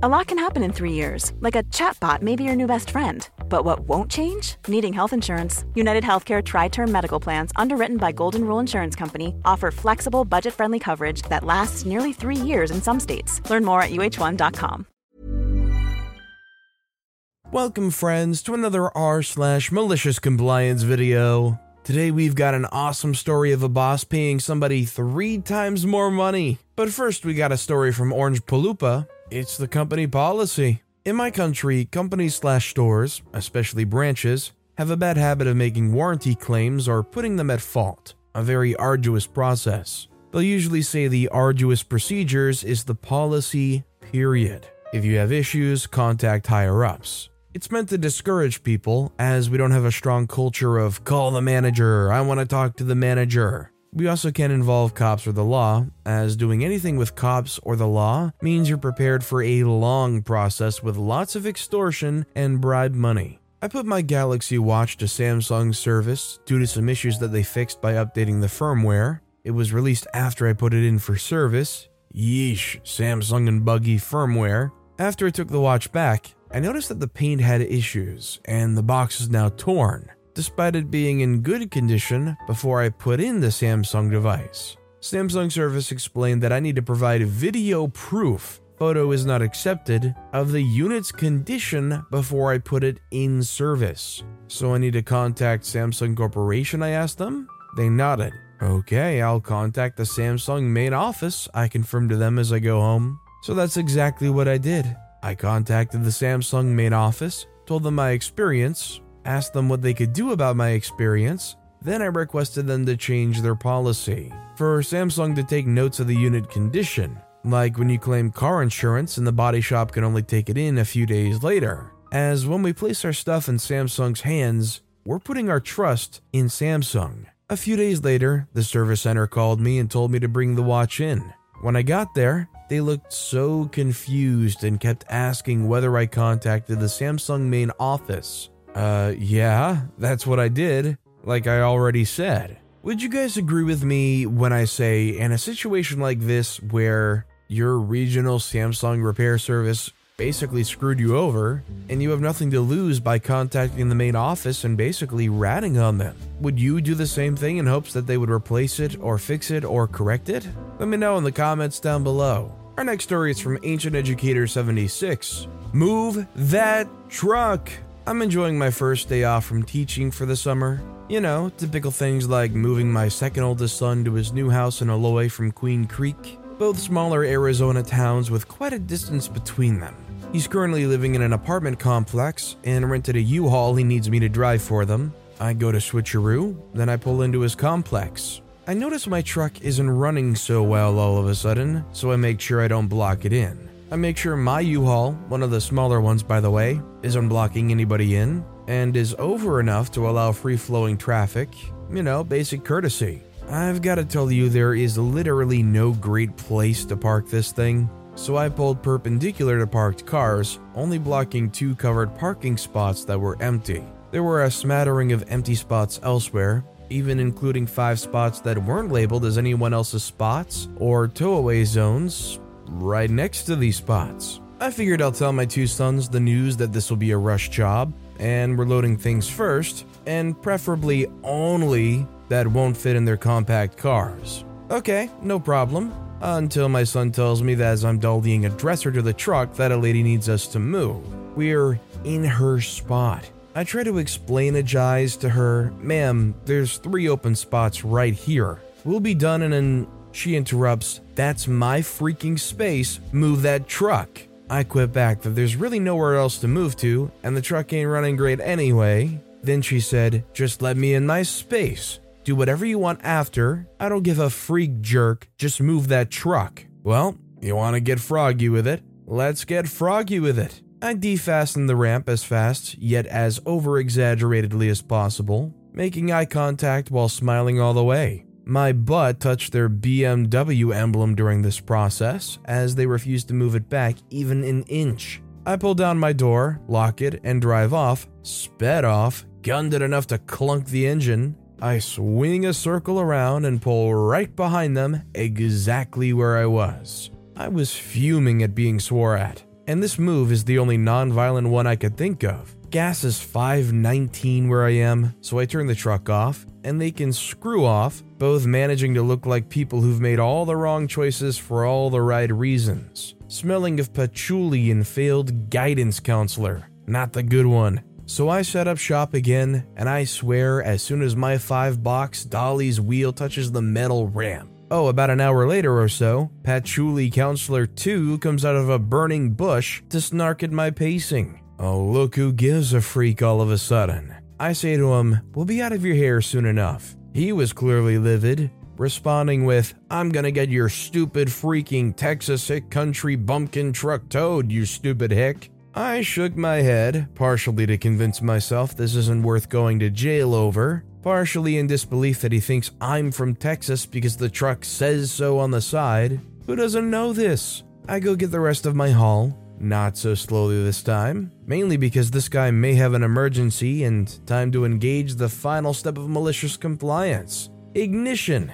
A lot can happen in three years, like a chatbot may be your new best friend. But what won't change? Needing health insurance. United Healthcare Tri Term Medical Plans, underwritten by Golden Rule Insurance Company, offer flexible, budget friendly coverage that lasts nearly three years in some states. Learn more at uh1.com. Welcome, friends, to another r slash malicious compliance video. Today we've got an awesome story of a boss paying somebody three times more money. But first, we got a story from Orange Paloopa. It's the company policy. In my country, companies slash stores, especially branches, have a bad habit of making warranty claims or putting them at fault. A very arduous process. They'll usually say the arduous procedures is the policy, period. If you have issues, contact higher ups. It's meant to discourage people, as we don't have a strong culture of call the manager, I want to talk to the manager. We also can't involve cops or the law, as doing anything with cops or the law means you're prepared for a long process with lots of extortion and bribe money. I put my Galaxy Watch to Samsung's service due to some issues that they fixed by updating the firmware. It was released after I put it in for service. Yeesh, Samsung and buggy firmware. After I took the watch back, I noticed that the paint had issues and the box is now torn, despite it being in good condition before I put in the Samsung device. Samsung service explained that I need to provide video proof, photo is not accepted, of the unit's condition before I put it in service. So I need to contact Samsung Corporation, I asked them. They nodded. Okay, I'll contact the Samsung main office, I confirmed to them as I go home. So that's exactly what I did. I contacted the Samsung main office, told them my experience, asked them what they could do about my experience, then I requested them to change their policy. For Samsung to take notes of the unit condition, like when you claim car insurance and the body shop can only take it in a few days later. As when we place our stuff in Samsung's hands, we're putting our trust in Samsung. A few days later, the service center called me and told me to bring the watch in. When I got there, they looked so confused and kept asking whether I contacted the Samsung main office. Uh, yeah, that's what I did, like I already said. Would you guys agree with me when I say, in a situation like this where your regional Samsung repair service basically screwed you over, and you have nothing to lose by contacting the main office and basically ratting on them. Would you do the same thing in hopes that they would replace it or fix it or correct it? Let me know in the comments down below. Our next story is from Ancient Educator 76. Move that truck! I'm enjoying my first day off from teaching for the summer. You know, typical things like moving my second oldest son to his new house in Eloy from Queen Creek, both smaller Arizona towns with quite a distance between them. He's currently living in an apartment complex and rented a U-Haul he needs me to drive for them. I go to Switcheroo, then I pull into his complex. I notice my truck isn't running so well all of a sudden, so I make sure I don't block it in. I make sure my U-Haul, one of the smaller ones by the way, isn't blocking anybody in, and is over enough to allow free flowing traffic. You know, basic courtesy. I've gotta tell you, there is literally no great place to park this thing so I pulled perpendicular to parked cars, only blocking two covered parking spots that were empty. There were a smattering of empty spots elsewhere, even including five spots that weren't labeled as anyone else's spots or towaway zones right next to these spots. I figured I'll tell my two sons the news that this will be a rush job, and we're loading things first, and preferably only that won't fit in their compact cars. Okay, no problem until my son tells me that as I'm dollying a dresser to the truck that a lady needs us to move. We're in her spot. I try to explainagize to her, ma'am, there's three open spots right here. We'll be done in an. She interrupts, that's my freaking space, move that truck. I quit back that there's really nowhere else to move to, and the truck ain't running great anyway. Then she said, just let me in my space. Do whatever you want after. I don't give a freak jerk. Just move that truck. Well, you want to get froggy with it? Let's get froggy with it. I defastened the ramp as fast, yet as over exaggeratedly as possible, making eye contact while smiling all the way. My butt touched their BMW emblem during this process, as they refused to move it back even an inch. I pull down my door, lock it, and drive off, sped off, gunned it enough to clunk the engine, I swing a circle around and pull right behind them, exactly where I was. I was fuming at being swore at, and this move is the only non-violent one I could think of. Gas is 519 where I am, so I turn the truck off, and they can screw off, both managing to look like people who've made all the wrong choices for all the right reasons. Smelling of patchouli and failed guidance counselor. Not the good one. So I set up shop again, and I swear, as soon as my five box Dolly's wheel touches the metal ramp, Oh, about an hour later or so, Patchouli Counselor 2 comes out of a burning bush to snark at my pacing. Oh, look who gives a freak all of a sudden. I say to him, We'll be out of your hair soon enough. He was clearly livid, responding with, I'm gonna get your stupid freaking Texas hick country bumpkin truck towed, you stupid hick. I shook my head, partially to convince myself this isn't worth going to jail over, partially in disbelief that he thinks I'm from Texas because the truck says so on the side. Who doesn't know this? I go get the rest of my haul, not so slowly this time, mainly because this guy may have an emergency and time to engage the final step of malicious compliance ignition.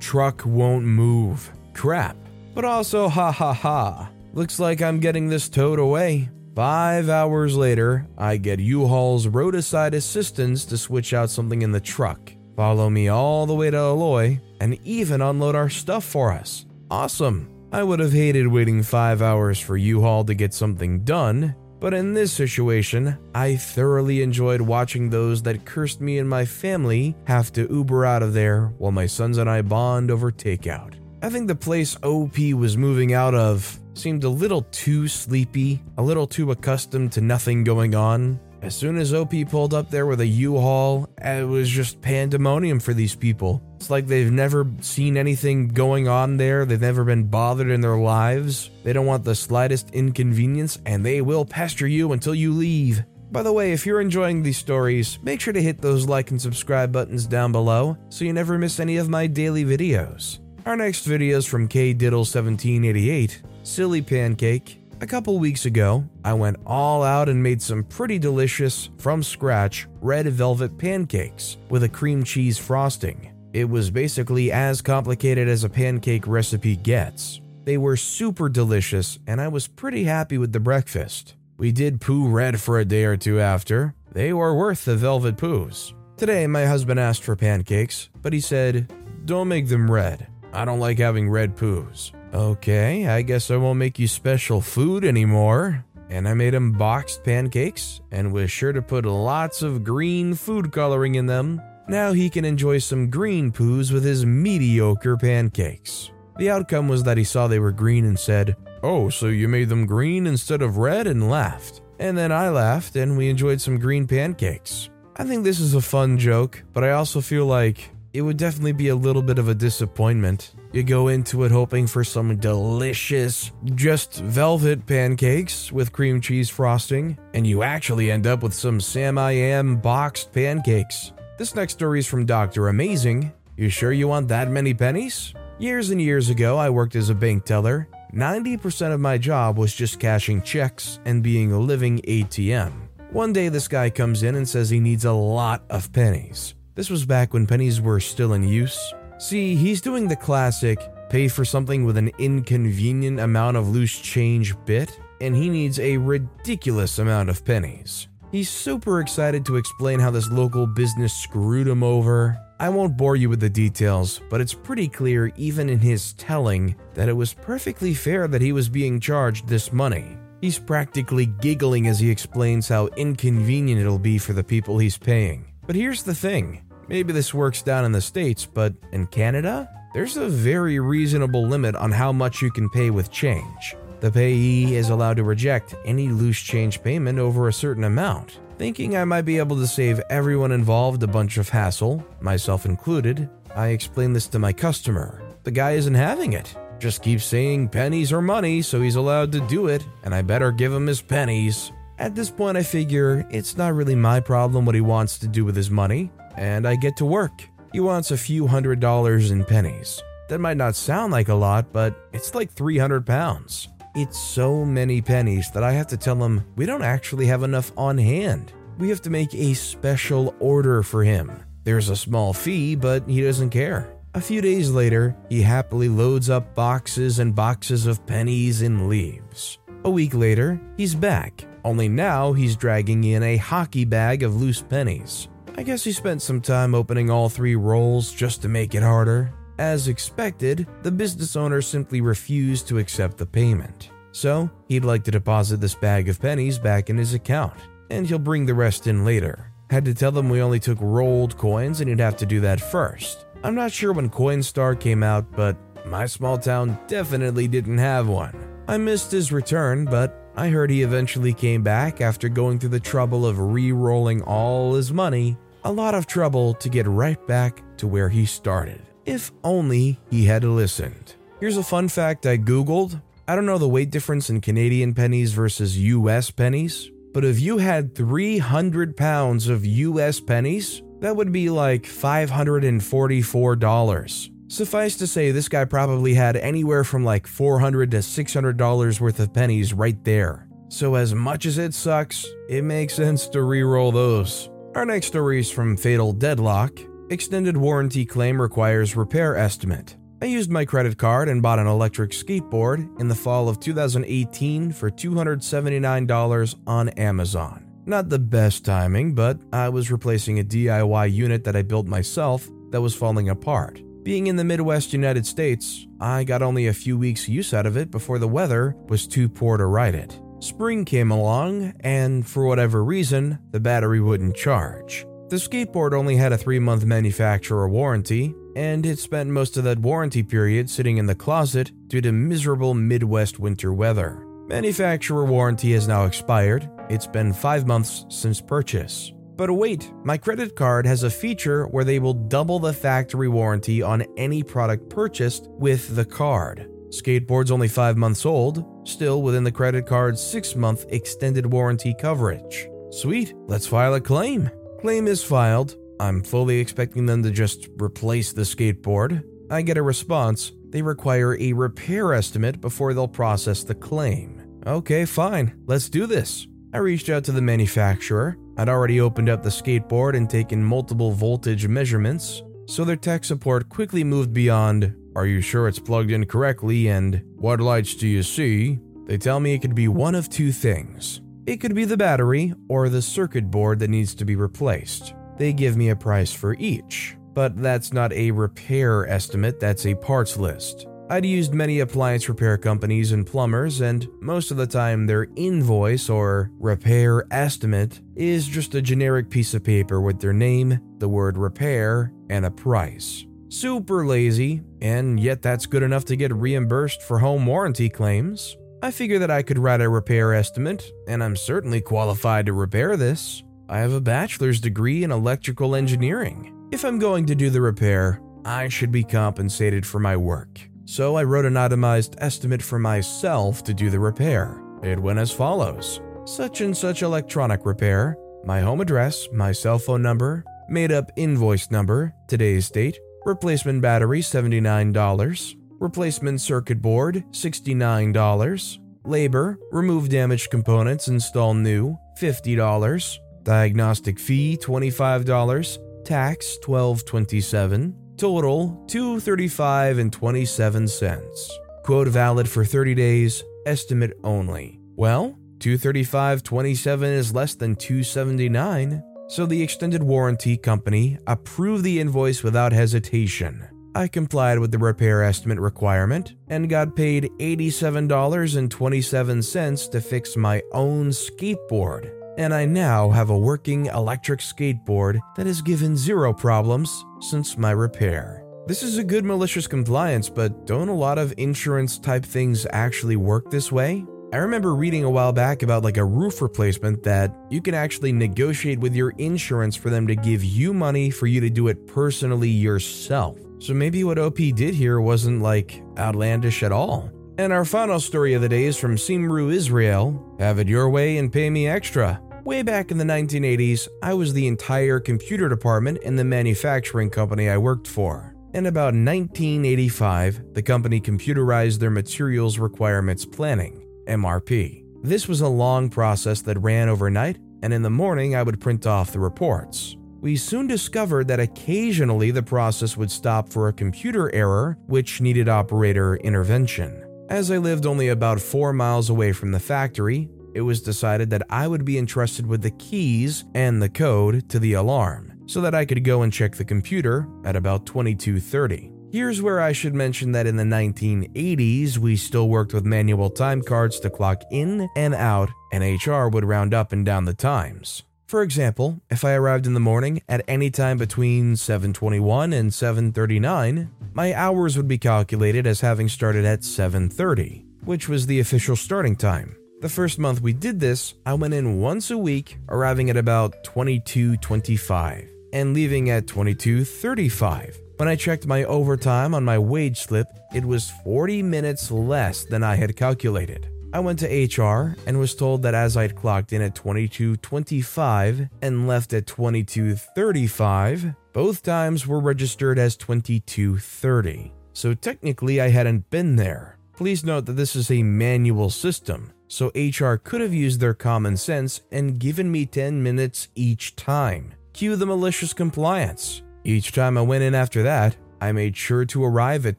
Truck won't move. Crap. But also, ha ha ha. Looks like I'm getting this towed away. Five hours later, I get U Haul's roadside assistance to switch out something in the truck, follow me all the way to Eloy, and even unload our stuff for us. Awesome. I would have hated waiting five hours for U Haul to get something done, but in this situation, I thoroughly enjoyed watching those that cursed me and my family have to Uber out of there while my sons and I bond over takeout. I think the place OP was moving out of seemed a little too sleepy, a little too accustomed to nothing going on. As soon as OP pulled up there with a U-Haul, it was just pandemonium for these people. It's like they've never seen anything going on there, they've never been bothered in their lives. They don't want the slightest inconvenience, and they will pester you until you leave. By the way, if you're enjoying these stories, make sure to hit those like and subscribe buttons down below so you never miss any of my daily videos. Our next video is from K Diddle 1788 Silly Pancake. A couple weeks ago, I went all out and made some pretty delicious, from scratch, red velvet pancakes with a cream cheese frosting. It was basically as complicated as a pancake recipe gets. They were super delicious, and I was pretty happy with the breakfast. We did poo red for a day or two after. They were worth the velvet poos. Today, my husband asked for pancakes, but he said, Don't make them red. I don't like having red poos. Okay, I guess I won't make you special food anymore. And I made him boxed pancakes and was sure to put lots of green food coloring in them. Now he can enjoy some green poos with his mediocre pancakes. The outcome was that he saw they were green and said, Oh, so you made them green instead of red? and laughed. And then I laughed and we enjoyed some green pancakes. I think this is a fun joke, but I also feel like it would definitely be a little bit of a disappointment. You go into it hoping for some delicious, just velvet pancakes with cream cheese frosting, and you actually end up with some Sam I Am boxed pancakes. This next story is from Dr. Amazing. You sure you want that many pennies? Years and years ago, I worked as a bank teller. 90% of my job was just cashing checks and being a living ATM. One day, this guy comes in and says he needs a lot of pennies. This was back when pennies were still in use. See, he's doing the classic pay for something with an inconvenient amount of loose change bit, and he needs a ridiculous amount of pennies. He's super excited to explain how this local business screwed him over. I won't bore you with the details, but it's pretty clear, even in his telling, that it was perfectly fair that he was being charged this money. He's practically giggling as he explains how inconvenient it'll be for the people he's paying. But here's the thing maybe this works down in the States, but in Canada, there's a very reasonable limit on how much you can pay with change. The payee is allowed to reject any loose change payment over a certain amount. Thinking I might be able to save everyone involved a bunch of hassle, myself included, I explain this to my customer. The guy isn't having it. Just keeps saying pennies or money, so he's allowed to do it, and I better give him his pennies. At this point, I figure it's not really my problem what he wants to do with his money, and I get to work. He wants a few hundred dollars in pennies. That might not sound like a lot, but it's like 300 pounds. It's so many pennies that I have to tell him we don't actually have enough on hand. We have to make a special order for him. There's a small fee, but he doesn't care. A few days later, he happily loads up boxes and boxes of pennies and leaves. A week later, he's back, only now he's dragging in a hockey bag of loose pennies. I guess he spent some time opening all three rolls just to make it harder. As expected, the business owner simply refused to accept the payment. So, he'd like to deposit this bag of pennies back in his account, and he'll bring the rest in later. Had to tell them we only took rolled coins and he'd have to do that first. I'm not sure when Coinstar came out, but my small town definitely didn't have one. I missed his return, but I heard he eventually came back after going through the trouble of re rolling all his money. A lot of trouble to get right back to where he started. If only he had listened. Here's a fun fact I Googled. I don't know the weight difference in Canadian pennies versus US pennies, but if you had 300 pounds of US pennies, that would be like $544. Suffice to say, this guy probably had anywhere from like 400 to $600 worth of pennies right there. So, as much as it sucks, it makes sense to re roll those. Our next story is from Fatal Deadlock. Extended warranty claim requires repair estimate. I used my credit card and bought an electric skateboard in the fall of 2018 for $279 on Amazon. Not the best timing, but I was replacing a DIY unit that I built myself that was falling apart. Being in the Midwest United States, I got only a few weeks' use out of it before the weather was too poor to ride it. Spring came along, and for whatever reason, the battery wouldn't charge. The skateboard only had a three month manufacturer warranty, and it spent most of that warranty period sitting in the closet due to miserable Midwest winter weather. Manufacturer warranty has now expired. It's been five months since purchase. But wait, my credit card has a feature where they will double the factory warranty on any product purchased with the card. Skateboard's only five months old, still within the credit card's six month extended warranty coverage. Sweet, let's file a claim. Claim is filed, I'm fully expecting them to just replace the skateboard. I get a response. They require a repair estimate before they'll process the claim. Okay, fine, let's do this. I reached out to the manufacturer. I'd already opened up the skateboard and taken multiple voltage measurements, so their tech support quickly moved beyond, Are you sure it's plugged in correctly? and What lights do you see? They tell me it could be one of two things. It could be the battery or the circuit board that needs to be replaced. They give me a price for each, but that's not a repair estimate, that's a parts list. I'd used many appliance repair companies and plumbers, and most of the time their invoice or repair estimate is just a generic piece of paper with their name, the word repair, and a price. Super lazy, and yet that's good enough to get reimbursed for home warranty claims. I figure that I could write a repair estimate, and I'm certainly qualified to repair this. I have a bachelor's degree in electrical engineering. If I'm going to do the repair, I should be compensated for my work. So I wrote an itemized estimate for myself to do the repair. It went as follows Such and such electronic repair, my home address, my cell phone number, made up invoice number, today's date, replacement battery $79, replacement circuit board $69, labor, remove damaged components, install new $50, Diagnostic fee $25, tax $12.27, total 235 and and 27 cents. cents. Quote valid for 30 days, estimate only. Well, 235.27 is less than 279, so the extended warranty company approved the invoice without hesitation. I complied with the repair estimate requirement and got paid $87.27 to fix my own skateboard and I now have a working electric skateboard that has given zero problems since my repair. This is a good malicious compliance, but don't a lot of insurance type things actually work this way? I remember reading a while back about like a roof replacement that you can actually negotiate with your insurance for them to give you money for you to do it personally yourself. So maybe what OP did here wasn't like outlandish at all. And our final story of the day is from Simru Israel Have it your way and pay me extra. Way back in the 1980s, I was the entire computer department in the manufacturing company I worked for. In about 1985, the company computerized their materials requirements planning, MRP. This was a long process that ran overnight, and in the morning I would print off the reports. we soon discovered that occasionally the process would stop for a computer error, which needed operator intervention. As I lived only about four miles away from the factory, it was decided that I would be entrusted with the keys and the code to the alarm so that I could go and check the computer at about 22:30. Here's where I should mention that in the 1980s, we still worked with manual time cards to clock in and out, and HR would round up and down the times. For example, if I arrived in the morning at any time between 7:21 and 7:39, my hours would be calculated as having started at 7:30, which was the official starting time. The first month we did this, I went in once a week, arriving at about 22:25 and leaving at 22:35. When I checked my overtime on my wage slip, it was 40 minutes less than I had calculated. I went to HR and was told that as I'd clocked in at 22:25 and left at 22:35, both times were registered as 22:30. So technically I hadn't been there. Please note that this is a manual system, so HR could have used their common sense and given me 10 minutes each time. Cue the malicious compliance. Each time I went in after that, I made sure to arrive at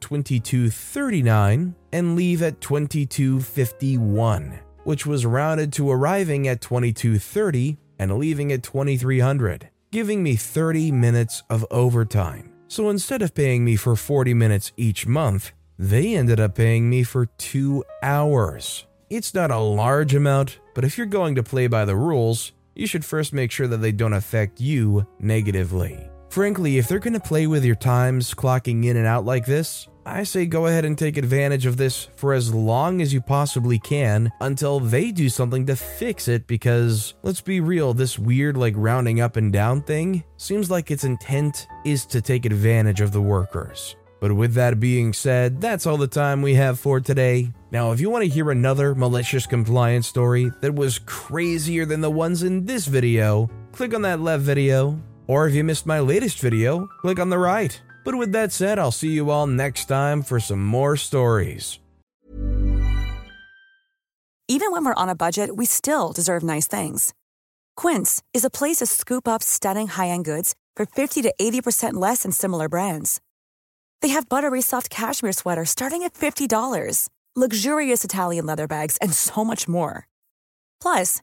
2239 and leave at 2251, which was rounded to arriving at 2230 and leaving at 2300, giving me 30 minutes of overtime. So instead of paying me for 40 minutes each month, they ended up paying me for 2 hours. It's not a large amount, but if you're going to play by the rules, you should first make sure that they don't affect you negatively. Frankly, if they're going to play with your times clocking in and out like this, I say go ahead and take advantage of this for as long as you possibly can until they do something to fix it because let's be real, this weird like rounding up and down thing seems like its intent is to take advantage of the workers. But with that being said, that's all the time we have for today. Now, if you want to hear another malicious compliance story that was crazier than the ones in this video, click on that left video or if you missed my latest video, click on the right. But with that said, I'll see you all next time for some more stories. Even when we're on a budget, we still deserve nice things. Quince is a place to scoop up stunning high end goods for 50 to 80% less than similar brands. They have buttery soft cashmere sweaters starting at $50, luxurious Italian leather bags, and so much more. Plus,